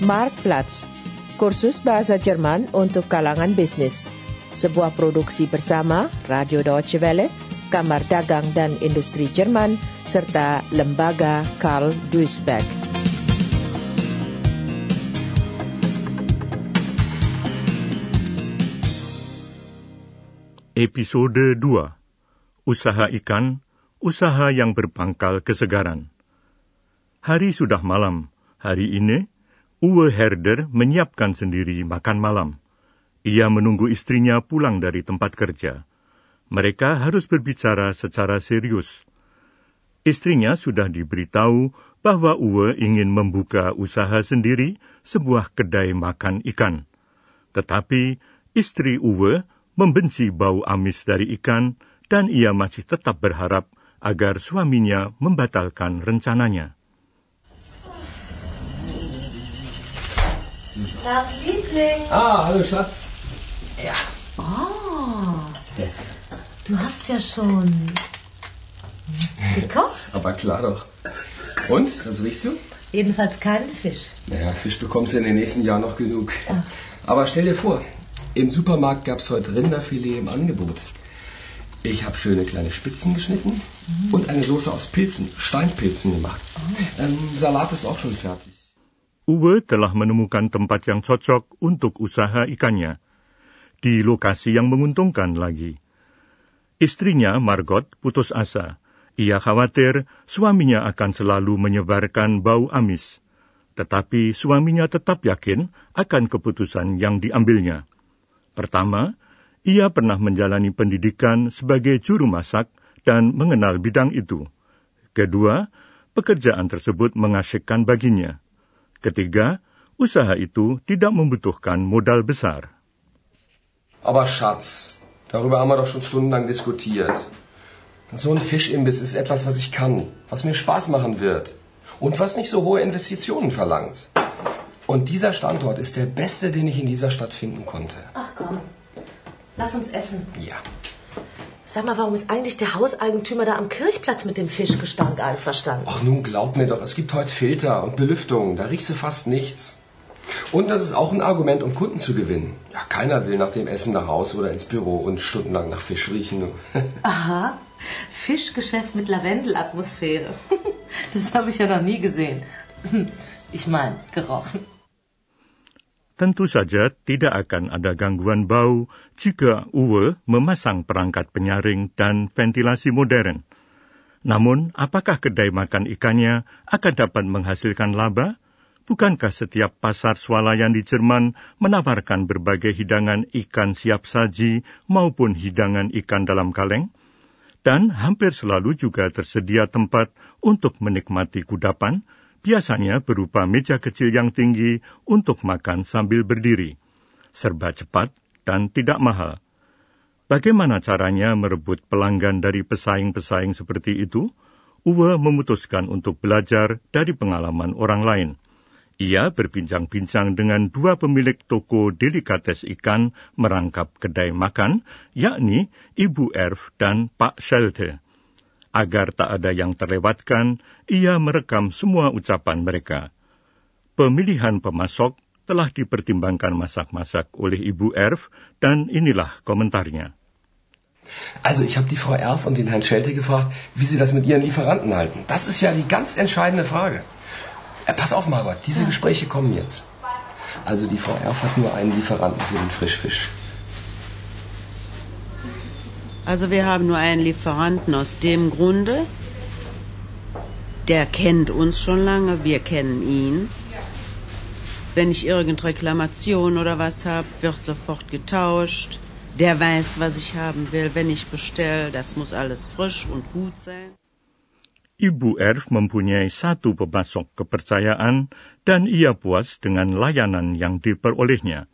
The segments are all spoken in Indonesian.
Marktplatz, kursus bahasa Jerman untuk kalangan bisnis. Sebuah produksi bersama Radio Deutsche Welle, Kamar Dagang dan Industri Jerman, serta Lembaga Karl Duisberg. Episode 2 Usaha Ikan, Usaha yang Berpangkal Kesegaran Hari sudah malam. Hari ini, Uwe Herder menyiapkan sendiri makan malam. Ia menunggu istrinya pulang dari tempat kerja. Mereka harus berbicara secara serius. Istrinya sudah diberitahu bahwa Uwe ingin membuka usaha sendiri sebuah kedai makan ikan. Tetapi istri Uwe membenci bau amis dari ikan dan ia masih tetap berharap agar suaminya membatalkan rencananya. Tag, Liebling. Ah, hallo Schatz. Ja. Oh, du hast ja schon gekocht. Aber klar doch. Und, was riechst du? Jedenfalls keinen Fisch. Naja, Fisch bekommst du in den nächsten Jahren noch genug. Aber stell dir vor, im Supermarkt gab es heute Rinderfilet im Angebot. Ich habe schöne kleine Spitzen geschnitten und eine Soße aus Pilzen, Steinpilzen gemacht. Ähm, Salat ist auch schon fertig. Uwe telah menemukan tempat yang cocok untuk usaha ikannya, di lokasi yang menguntungkan lagi. Istrinya, Margot, putus asa. Ia khawatir suaminya akan selalu menyebarkan bau amis. Tetapi suaminya tetap yakin akan keputusan yang diambilnya. Pertama, ia pernah menjalani pendidikan sebagai juru masak dan mengenal bidang itu. Kedua, pekerjaan tersebut mengasyikkan baginya. Ketiga, usaha itu tidak membutuhkan modal besar. Aber Schatz, darüber haben wir doch schon stundenlang diskutiert. So ein Fischimbiss ist etwas, was ich kann, was mir Spaß machen wird und was nicht so hohe Investitionen verlangt. Und dieser Standort ist der beste, den ich in dieser Stadt finden konnte. Ach komm, lass uns essen. Ja. Sag mal, warum ist eigentlich der Hauseigentümer da am Kirchplatz mit dem Fischgestank einverstanden? Ach nun, glaub mir doch, es gibt heute Filter und Belüftung, da riechst du fast nichts. Und das ist auch ein Argument, um Kunden zu gewinnen. Ja, keiner will nach dem Essen nach Hause oder ins Büro und stundenlang nach Fisch riechen. Aha, Fischgeschäft mit Lavendelatmosphäre. Das habe ich ja noch nie gesehen. Ich meine, gerochen. Tentu saja tidak akan ada gangguan bau jika Uwe memasang perangkat penyaring dan ventilasi modern. Namun, apakah kedai makan ikannya akan dapat menghasilkan laba? Bukankah setiap pasar swalayan di Jerman menawarkan berbagai hidangan ikan siap saji maupun hidangan ikan dalam kaleng? Dan hampir selalu juga tersedia tempat untuk menikmati kudapan, biasanya berupa meja kecil yang tinggi untuk makan sambil berdiri. Serba cepat dan tidak mahal. Bagaimana caranya merebut pelanggan dari pesaing-pesaing seperti itu? Uwe memutuskan untuk belajar dari pengalaman orang lain. Ia berbincang-bincang dengan dua pemilik toko delikates ikan merangkap kedai makan, yakni Ibu Erf dan Pak Schelte. Agar tak ada yang terlewatkan, ia merekam semua ucapan mereka. Pemilihan pemasok telah dipertimbangkan masak-masak oleh Ibu Erf dan inilah komentarnya. Also, ich habe die Frau Erf und den Herrn Schelte gefragt, wie sie das mit ihren Lieferanten halten. Das ist ja die ganz entscheidende Frage. Äh, pass auf, Margot, diese Gespräche kommen jetzt. Also, die Frau Erf hat nur einen Lieferanten für den Frischfisch. Also wir haben nur einen Lieferanten aus dem Grunde, der kennt uns schon lange, wir kennen ihn. Wenn ich irgendeine Reklamation oder was habe, wird sofort getauscht. Der weiß, was ich haben will. Wenn ich bestelle, das muss alles frisch und gut sein. Ibu Erf mempunyai satu pemasok kepercayaan dan ia puas dengan layanan yang diperolehnya.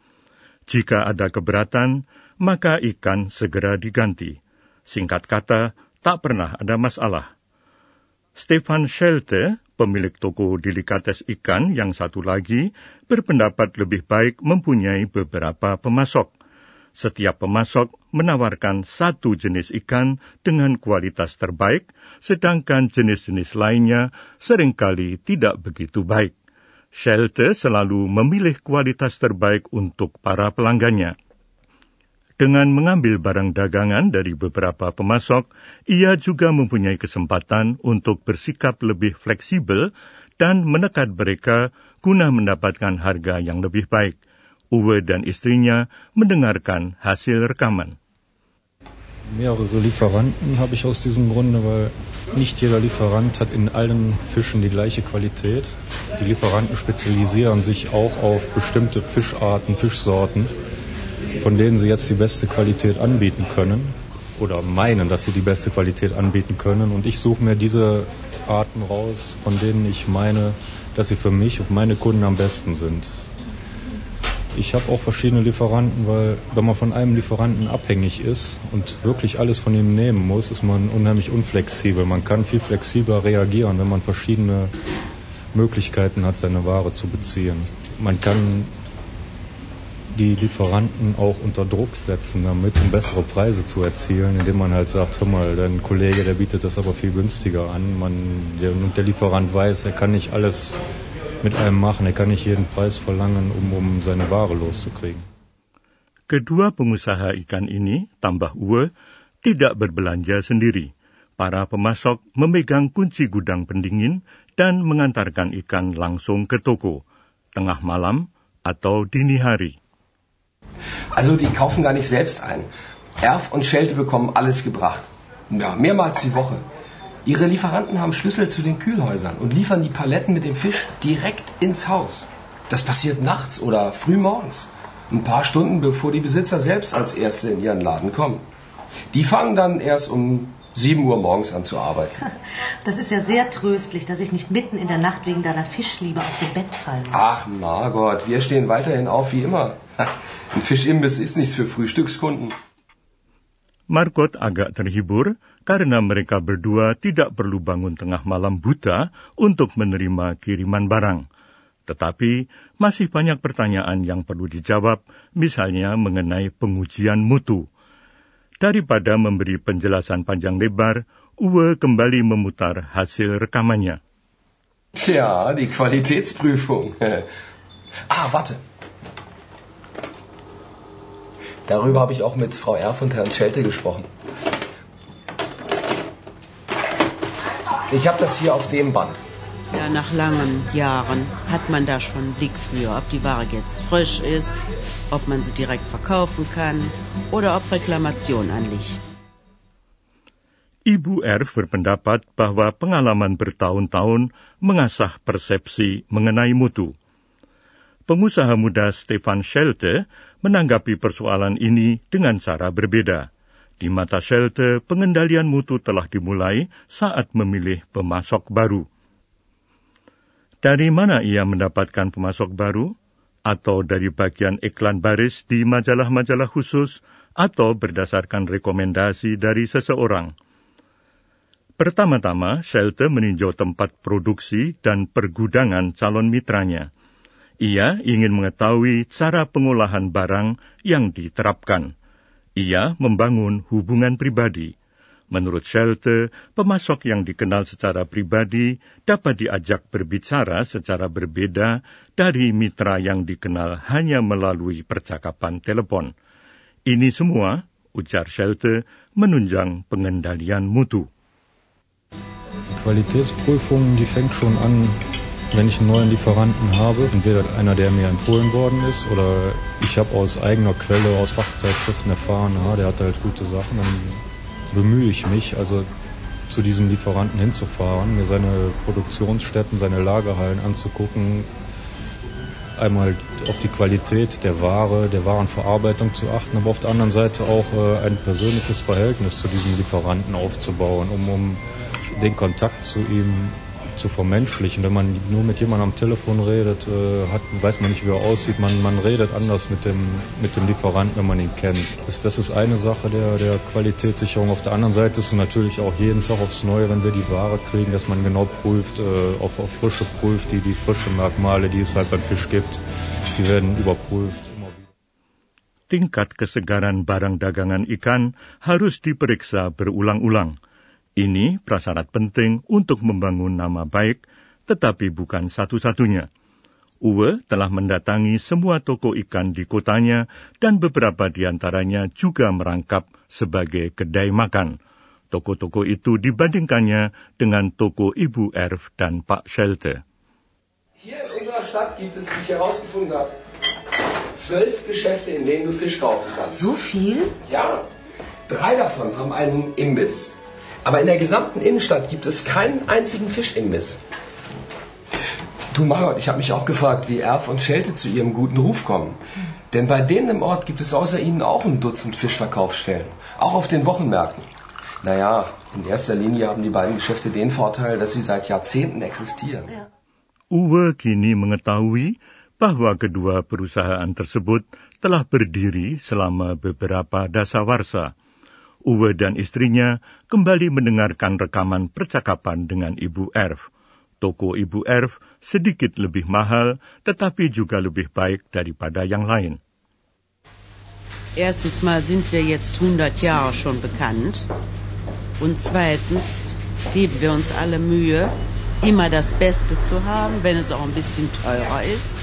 Jika ada keberatan, maka ikan segera diganti. Singkat kata, tak pernah ada masalah. Stefan Schelte, pemilik toko delikates ikan yang satu lagi, berpendapat lebih baik mempunyai beberapa pemasok. Setiap pemasok menawarkan satu jenis ikan dengan kualitas terbaik, sedangkan jenis-jenis lainnya sering kali tidak begitu baik. Schelte selalu memilih kualitas terbaik untuk para pelanggannya. Dengan mengambil barang dagangan dari beberapa pemasok, ia juga mempunyai kesempatan untuk bersikap lebih fleksibel dan menekat mereka guna mendapatkan harga yang lebih baik. Uwe dan istrinya mendengarkan hasil rekaman. Mehrere Lieferanten habe ich aus diesem Grunde, weil nicht jeder Lieferant hat in allen Fischen die gleiche Qualität. Die Lieferanten spezialisieren sich auch auf bestimmte Fischarten, Fischsorten, von denen sie jetzt die beste Qualität anbieten können oder meinen, dass sie die beste Qualität anbieten können. Und ich suche mir diese Arten raus, von denen ich meine, dass sie für mich und meine Kunden am besten sind. Ich habe auch verschiedene Lieferanten, weil wenn man von einem Lieferanten abhängig ist und wirklich alles von ihm nehmen muss, ist man unheimlich unflexibel. Man kann viel flexibler reagieren, wenn man verschiedene Möglichkeiten hat, seine Ware zu beziehen. Man kann die Lieferanten auch unter Druck setzen, damit um bessere Preise zu erzielen, indem man halt sagt, hör mal, dein Kollege, der bietet das aber viel günstiger an. Man, der, der Lieferant weiß, er kann nicht alles mit einem machen. Er kann nicht jeden Preis verlangen, um, um seine Ware loszukriegen. Kedua pengusaha ikan ini, tambah Uwe, tidak berbelanja sendiri. Para pemasok memegang kunci gudang pendingin dan mengantarkan ikan langsung ke toko, tengah malam atau dini hari. Also die kaufen gar nicht selbst ein. Erf und Schelte bekommen alles gebracht. Ja, mehrmals die Woche. Ihre Lieferanten haben Schlüssel zu den Kühlhäusern und liefern die Paletten mit dem Fisch direkt ins Haus. Das passiert nachts oder früh morgens. Ein paar Stunden bevor die Besitzer selbst als Erste in ihren Laden kommen. Die fangen dann erst um 7 Uhr morgens an zu arbeiten. Das ist ja sehr tröstlich, dass ich nicht mitten in der Nacht wegen deiner Fischliebe aus dem Bett fallen muss. Ach, Margot, wir stehen weiterhin auf wie immer. Ein Fischimbiss ist nichts für Frühstückskunden. Margot agak terhibur karena mereka berdua tidak perlu bangun tengah malam buta untuk menerima kiriman barang. Tetapi masih banyak pertanyaan yang perlu dijawab, misalnya mengenai pengujian mutu. Daripada memberi penjelasan panjang lebar, Uwe kembali memutar hasil rekamannya. Tja, die Qualitätsprüfung. ah, warte. Darüber habe ich auch mit Frau Erf und Herrn Schelte gesprochen. Ich habe das hier auf dem Band. Ja, nach langen Jahren hat man da schon Blick für, ob die Ware jetzt frisch ist, ob man sie direkt verkaufen kann oder ob Reklamation anliegt. Ibu Erf berpendapat bahwa pengalaman bertahun-tahun mengasah persepsi mengenai mutu. Pengusaha muda Stefan Schelte menanggapi persoalan ini dengan cara berbeda. Di mata Schelte, pengendalian mutu telah dimulai saat memilih pemasok baru. Dari mana ia mendapatkan pemasok baru? Atau dari bagian iklan baris di majalah-majalah khusus, atau berdasarkan rekomendasi dari seseorang? Pertama-tama, Schelte meninjau tempat produksi dan pergudangan calon mitranya. Ia ingin mengetahui cara pengolahan barang yang diterapkan. Ia membangun hubungan pribadi. Menurut Schelte, pemasok yang dikenal secara pribadi dapat diajak berbicara secara berbeda dari mitra yang dikenal hanya melalui percakapan telepon. Ini semua, ujar Schelte, menunjang pengendalian mutu. Qualitätsprüfung, die fängt schon an wenn ich einen neuen Lieferanten habe, entweder einer, der mir empfohlen worden ist, oder ich habe aus eigener Quelle, aus Fachzeitschriften erfahren, ja, der hat halt gute Sachen, dann bemühe ich mich, also zu diesem Lieferanten hinzufahren, mir seine Produktionsstätten, seine Lagerhallen anzugucken, einmal auf die Qualität der Ware, der Warenverarbeitung zu achten, aber auf der anderen Seite auch äh, ein persönliches Verhältnis zu diesem Lieferanten aufzubauen, um, um den Kontakt zu ihm zu vermenschlichen. Wenn man nur mit jemandem am Telefon redet, äh, hat, weiß man nicht, wie er aussieht. Man, man redet anders mit dem, mit dem Lieferanten, wenn man ihn kennt. Das, das ist eine Sache der, der Qualitätssicherung. Auf der anderen Seite ist es natürlich auch jeden Tag aufs Neue, wenn wir die Ware kriegen, dass man genau prüft, äh, auf, auf Frische prüft, die, die frische Merkmale, die es halt beim Fisch gibt, die werden überprüft. Tingkat kesegaran barang dagangan ikan harus diperiksa berulang-ulang. Ini prasyarat penting untuk membangun nama baik, tetapi bukan satu-satunya. Uwe telah mendatangi semua toko ikan di kotanya dan beberapa di antaranya juga merangkap sebagai kedai makan. Toko-toko itu dibandingkannya dengan toko Ibu Erf dan Pak Schelte. Hier in unserer Stadt gibt es, wie ich herausgefunden habe, zwölf Geschäfte, in denen du Fisch kaufen kannst. So viel? Ja, drei davon haben einen Imbiss. Aber in der gesamten Innenstadt gibt es keinen einzigen Fischimbiss. Du Margot, ich habe mich auch gefragt, wie Erf und Schelte zu ihrem guten Ruf kommen. Denn bei denen im Ort gibt es außer ihnen auch ein Dutzend Fischverkaufsstellen. Auch auf den Wochenmärkten. Naja, in erster Linie haben die beiden Geschäfte den Vorteil, dass sie seit Jahrzehnten existieren. Ja. Uwe kini mengetahui bahwa kedua perusahaan tersebut telah berdiri selama beberapa dasawarsa. Uwe dan istrinya kembali mendengarkan rekaman percakapan dengan Ibu Erf. Toko Ibu Erf sedikit lebih mahal, tetapi juga lebih baik daripada yang lain. Erstens mal sind wir jetzt 100 Jahre schon bekannt. Und zweitens geben wir uns alle Mühe, immer das Beste zu haben, wenn es auch ein bisschen teurer ist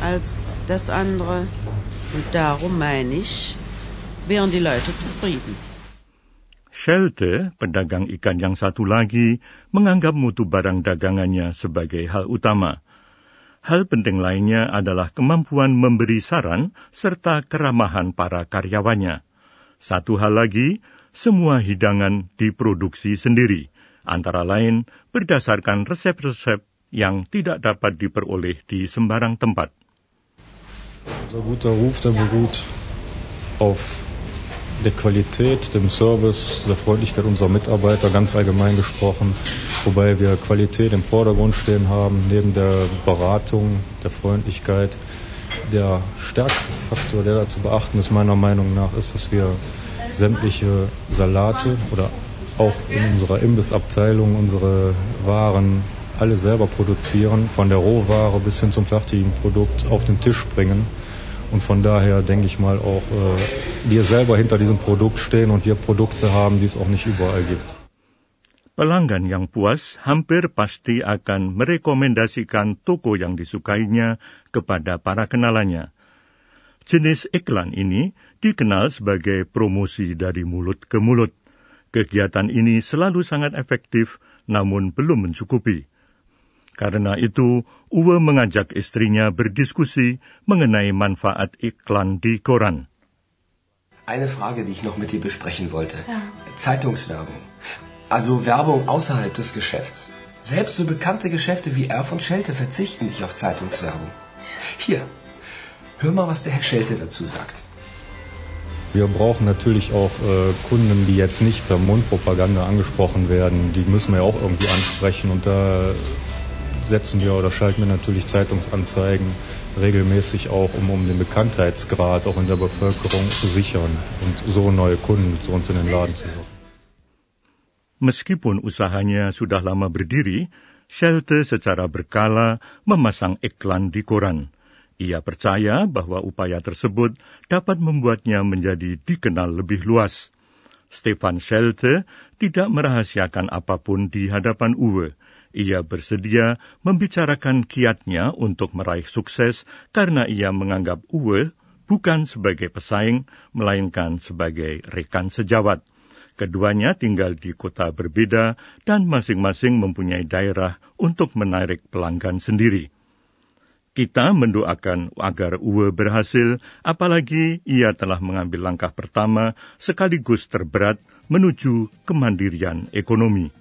als das andere. Und darum meine ich, wären die Leute zufrieden. Schelte, pedagang ikan yang satu lagi, menganggap mutu barang dagangannya sebagai hal utama. Hal penting lainnya adalah kemampuan memberi saran serta keramahan para karyawannya. Satu hal lagi, semua hidangan diproduksi sendiri, antara lain berdasarkan resep-resep yang tidak dapat diperoleh di sembarang tempat. Unser guter Ruf, der beruht auf der Qualität, dem Service, der Freundlichkeit unserer Mitarbeiter, ganz allgemein gesprochen, wobei wir Qualität im Vordergrund stehen haben, neben der Beratung, der Freundlichkeit. Der stärkste Faktor, der da zu beachten ist, meiner Meinung nach, ist, dass wir sämtliche Salate oder auch in unserer Imbissabteilung unsere Waren alle selber produzieren, von der Rohware bis hin zum fertigen Produkt auf den Tisch bringen. Und von daher denke ich mal auch, äh, wir selber hinter diesem Produkt stehen und wir Produkte haben, die es auch nicht überall gibt. Pelanggan yang puas hampir pasti akan merekomendasikan toko yang disukainya kepada para kenalannya. Jenis iklan ini dikenal sebagai promosi dari mulut ke mulut. Kegiatan ini selalu sangat efektif, namun belum mencukupi. Karena itu, Uwe mengajak istrinya berdiskusi mengenai manfaat iklan di koran. Eine Frage, die ich noch mit dir besprechen wollte. Zeitungswerbung. Also Werbung außerhalb des Geschäfts. Selbst so bekannte Geschäfte wie Erf und Schelte verzichten nicht auf Zeitungswerbung. Hier, hör mal, was der Herr Schelte dazu sagt. Wir brauchen natürlich auch äh, Kunden, die jetzt nicht per Mundpropaganda angesprochen werden. Die müssen wir ja auch irgendwie ansprechen und da setzen wir oder schalten wir natürlich Zeitungsanzeigen regelmäßig auch, um, um den Bekanntheitsgrad auch in der Bevölkerung zu sichern und so neue Kunden zu uns in den Laden zu. Meskipun usahanya sudah lama berdiri, Schelte secara berkala memasang iklan di koran. Ia percaya bahwa upaya tersebut dapat membuatnya menjadi dikenal lebih luas. Stefan Schelte tidak merahasiakan apa pun di hadapan Uwe. Ia bersedia membicarakan kiatnya untuk meraih sukses karena ia menganggap Uwe bukan sebagai pesaing, melainkan sebagai rekan sejawat. Keduanya tinggal di kota berbeda dan masing-masing mempunyai daerah untuk menarik pelanggan sendiri. Kita mendoakan agar Uwe berhasil, apalagi ia telah mengambil langkah pertama sekaligus terberat menuju kemandirian ekonomi.